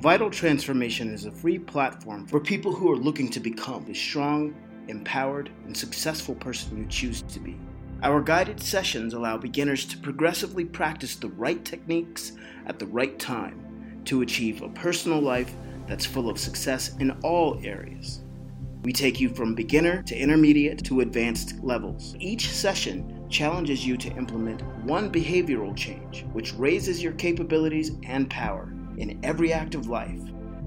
Vital Transformation is a free platform for people who are looking to become the strong, empowered, and successful person you choose to be. Our guided sessions allow beginners to progressively practice the right techniques at the right time to achieve a personal life that's full of success in all areas. We take you from beginner to intermediate to advanced levels. Each session challenges you to implement one behavioral change, which raises your capabilities and power in every act of life.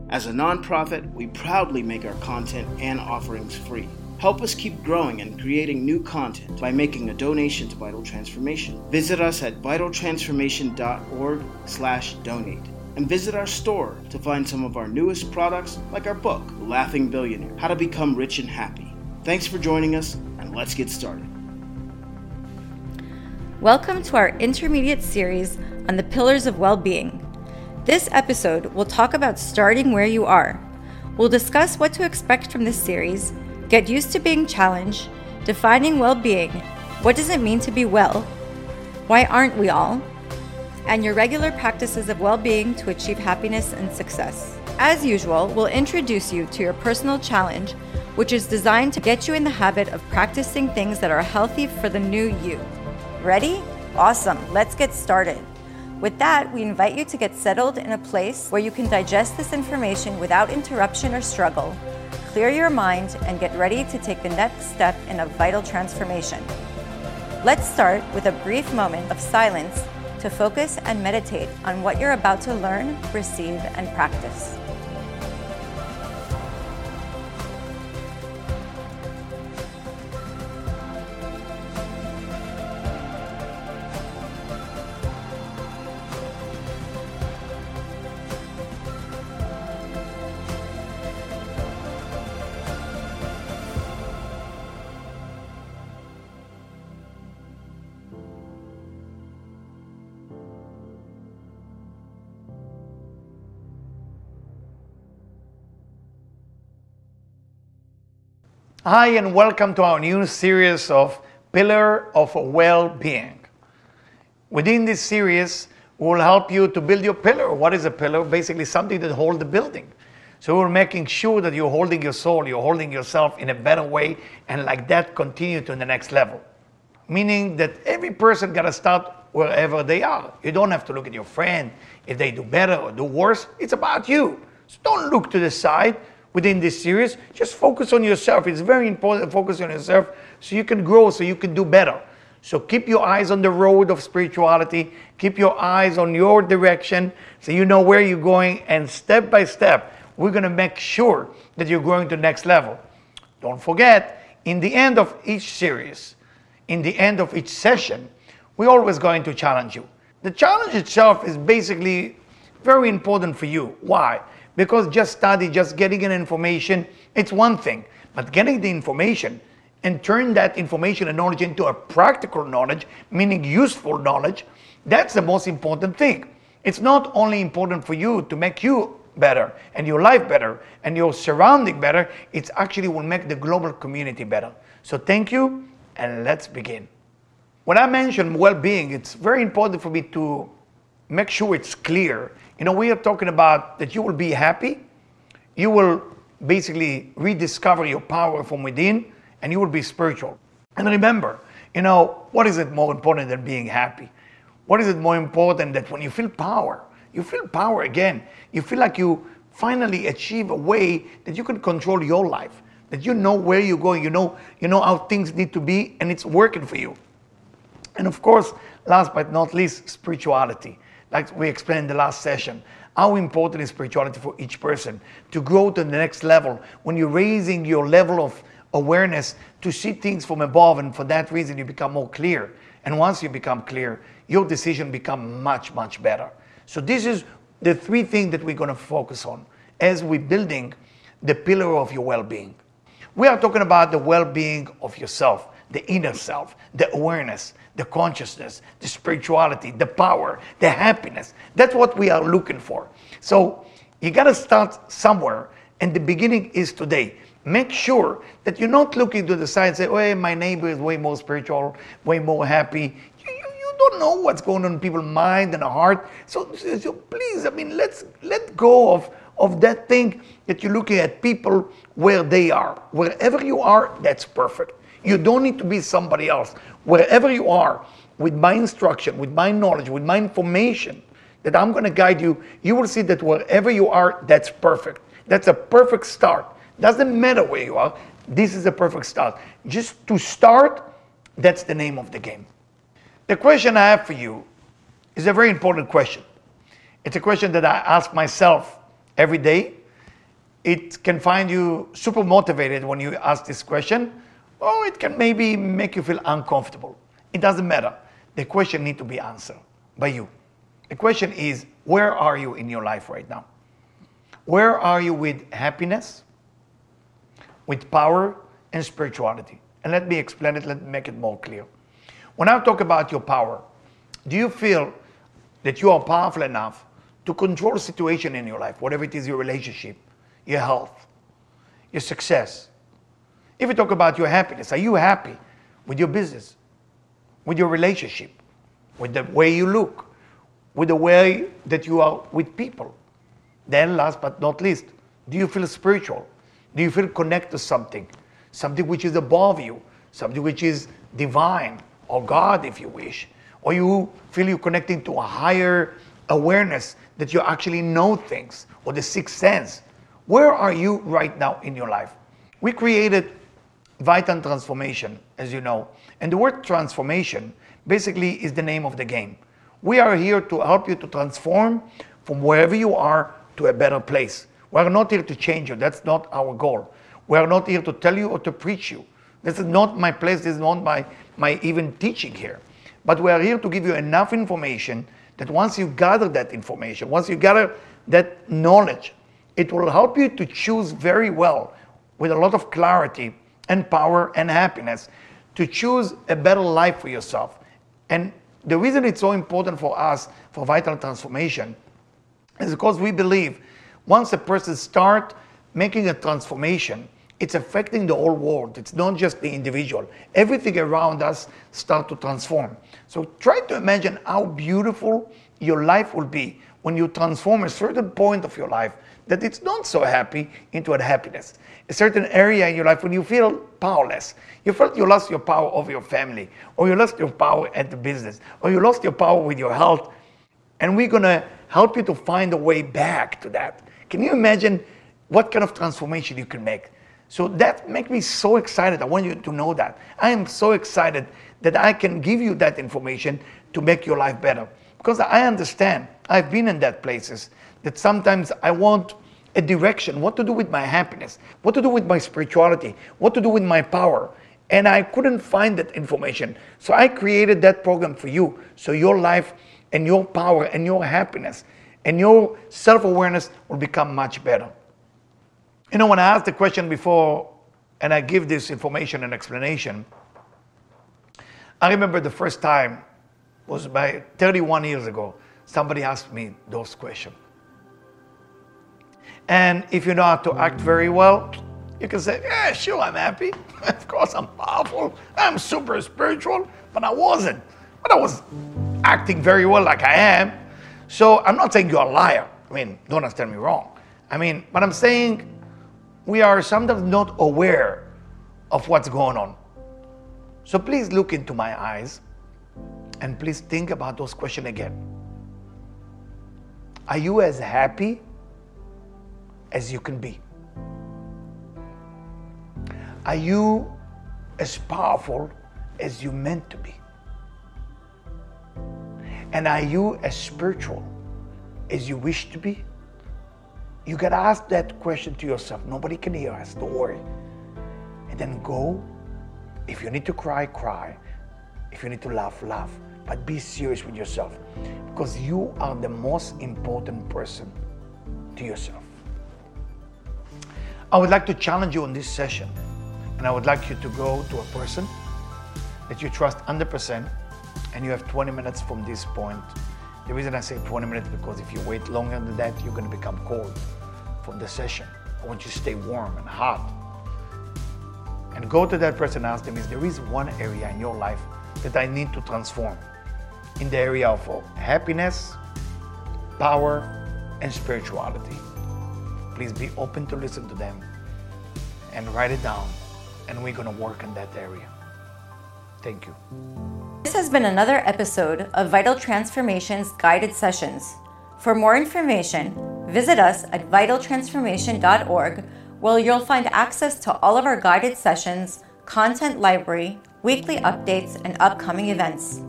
As a nonprofit, we proudly make our content and offerings free. Help us keep growing and creating new content by making a donation to Vital Transformation. Visit us at vitaltransformation.org/donate and visit our store to find some of our newest products like our book, Laughing Billionaire: How to Become Rich and Happy. Thanks for joining us and let's get started. Welcome to our intermediate series on the pillars of well-being. This episode will talk about starting where you are. We'll discuss what to expect from this series Get used to being challenged, defining well being, what does it mean to be well, why aren't we all, and your regular practices of well being to achieve happiness and success. As usual, we'll introduce you to your personal challenge, which is designed to get you in the habit of practicing things that are healthy for the new you. Ready? Awesome, let's get started. With that, we invite you to get settled in a place where you can digest this information without interruption or struggle clear your mind, and get ready to take the next step in a vital transformation. Let's start with a brief moment of silence to focus and meditate on what you're about to learn, receive, and practice. Hi, and welcome to our new series of Pillar of Well Being. Within this series, we'll help you to build your pillar. What is a pillar? Basically, something that holds the building. So, we're making sure that you're holding your soul, you're holding yourself in a better way, and like that, continue to the next level. Meaning that every person got to start wherever they are. You don't have to look at your friend if they do better or do worse. It's about you. So, don't look to the side within this series. Just focus on yourself. It's very important to focus on yourself so you can grow, so you can do better. So keep your eyes on the road of spirituality. Keep your eyes on your direction so you know where you're going. And step by step, we're going to make sure that you're going to next level. Don't forget, in the end of each series, in the end of each session, we're always going to challenge you. The challenge itself is basically very important for you. Why? Because just study, just getting an information, it's one thing. But getting the information and turn that information and knowledge into a practical knowledge, meaning useful knowledge, that's the most important thing. It's not only important for you to make you better and your life better and your surrounding better, it actually will make the global community better. So thank you and let's begin. When I mention well-being, it's very important for me to make sure it's clear you know, we are talking about that you will be happy, you will basically rediscover your power from within, and you will be spiritual. And remember, you know, what is it more important than being happy? What is it more important that when you feel power, you feel power again, you feel like you finally achieve a way that you can control your life, that you know where you're going, you know, you know how things need to be, and it's working for you. And of course, last but not least, spirituality like we explained in the last session, how important is spirituality for each person to grow to the next level? When you're raising your level of awareness to see things from above and for that reason you become more clear. And once you become clear your decision become much much better. So this is the three things that we're going to focus on as we're building the pillar of your well-being. We are talking about the well-being of yourself the inner self the awareness the consciousness, the spirituality, the power, the happiness. That's what we are looking for. So you got to start somewhere, and the beginning is today. Make sure that you're not looking to the side and say, oh, my neighbor is way more spiritual, way more happy. You, you, you don't know what's going on in people's mind and heart. So, so please, I mean, let's let go of, of that thing that you're looking at people where they are. Wherever you are, that's perfect. You don't need to be somebody else. Wherever you are, with my instruction, with my knowledge, with my information that I'm going to guide you, you will see that wherever you are, that's perfect. That's a perfect start. Doesn't matter where you are, this is a perfect start. Just to start, that's the name of the game. The question I have for you is a very important question. It's a question that I ask myself every day. It can find you super motivated when you ask this question, or it can maybe make you feel uncomfortable. It doesn't matter. The question needs to be answered by you. The question is, where are you in your life right now? Where are you with happiness, with power, and spirituality? And let me explain it, let me make it more clear. When I talk about your power, do you feel that you are powerful enough to control situation in your life, whatever it is your relationship, your health, your success? If we talk about your happiness, are you happy with your business, with your relationship, with the way you look, with the way that you are with people? Then, last but not least, do you feel spiritual? Do you feel connected to something? Something which is above you, something which is divine, or God, if you wish? Or you feel you're connecting to a higher awareness that you actually know things, or the sixth sense? Where are you right now in your life? We created Vital Transformation, as you know. And the word transformation basically is the name of the game. We are here to help you to transform from wherever you are to a better place. We are not here to change you. That's not our goal. We are not here to tell you or to preach you. This is not my place. This is not my, my even teaching here. But we are here to give you enough information that once you gather that information, once you gather that knowledge, it will help you to choose very well with a lot of clarity and power and happiness to choose a better life for yourself. And the reason it's so important for us for vital transformation is because we believe once a person start making a transformation, it's affecting the whole world. It's not just the individual. Everything around us start to transform. So try to imagine how beautiful your life will be when you transform a certain point of your life that it's not so happy into a happiness. A certain area in your life when you feel powerless. You felt you lost your power over your family, or you lost your power at the business, or you lost your power with your health. And we're gonna help you to find a way back to that. Can you imagine what kind of transformation you can make? So that makes me so excited. I want you to know that. I am so excited that I can give you that information to make your life better. Because I understand, I've been in that places that sometimes I want a direction, what to do with my happiness, what to do with my spirituality, what to do with my power. And I couldn't find that information. So I created that program for you. So your life and your power and your happiness and your self awareness will become much better. You know, when I asked the question before and I give this information and explanation, I remember the first time was by 31 years ago, somebody asked me those questions. And if you know how to act very well, you can say, Yeah, sure, I'm happy. of course, I'm powerful. I'm super spiritual, but I wasn't. But I was acting very well like I am. So I'm not saying you're a liar. I mean, don't understand me wrong. I mean, but I'm saying we are sometimes not aware of what's going on. So please look into my eyes and please think about those questions again. Are you as happy as you can be? Are you as powerful as you meant to be? And are you as spiritual as you wish to be? You got to ask that question to yourself. Nobody can hear us. Don't worry. And then go. If you need to cry, cry. If you need to laugh, laugh. But be serious with yourself because you are the most important person to yourself. I would like to challenge you on this session, and I would like you to go to a person that you trust 100% and you have 20 minutes from this point. The reason I say 20 minutes because if you wait longer than that, you're going to become cold from the session. I want you to stay warm and hot. And go to that person and ask them, is there is one area in your life that I need to transform? in the area of uh, happiness, power, and spirituality. Please be open to listen to them and write it down, and we're going to work in that area. Thank you. This has been another episode of Vital Transformations Guided Sessions. For more information, visit us at vitaltransformation.org, where you'll find access to all of our guided sessions, content library, weekly updates, and upcoming events.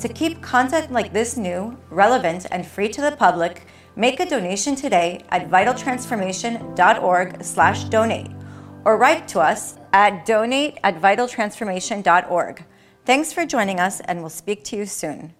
To keep content like this new, relevant, and free to the public, make a donation today at vitaltransformation.org slash donate or write to us at donate at vitaltransformation.org. Thanks for joining us, and we'll speak to you soon.